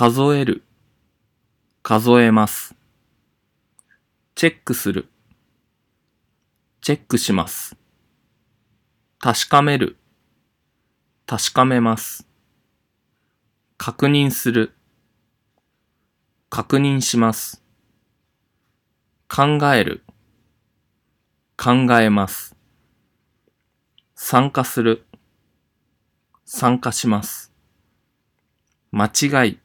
数える、数えます。チェックする、チェックします。確かめる、確かめます。確認する、確認します。考える、考えます。参加する、参加します。間違い、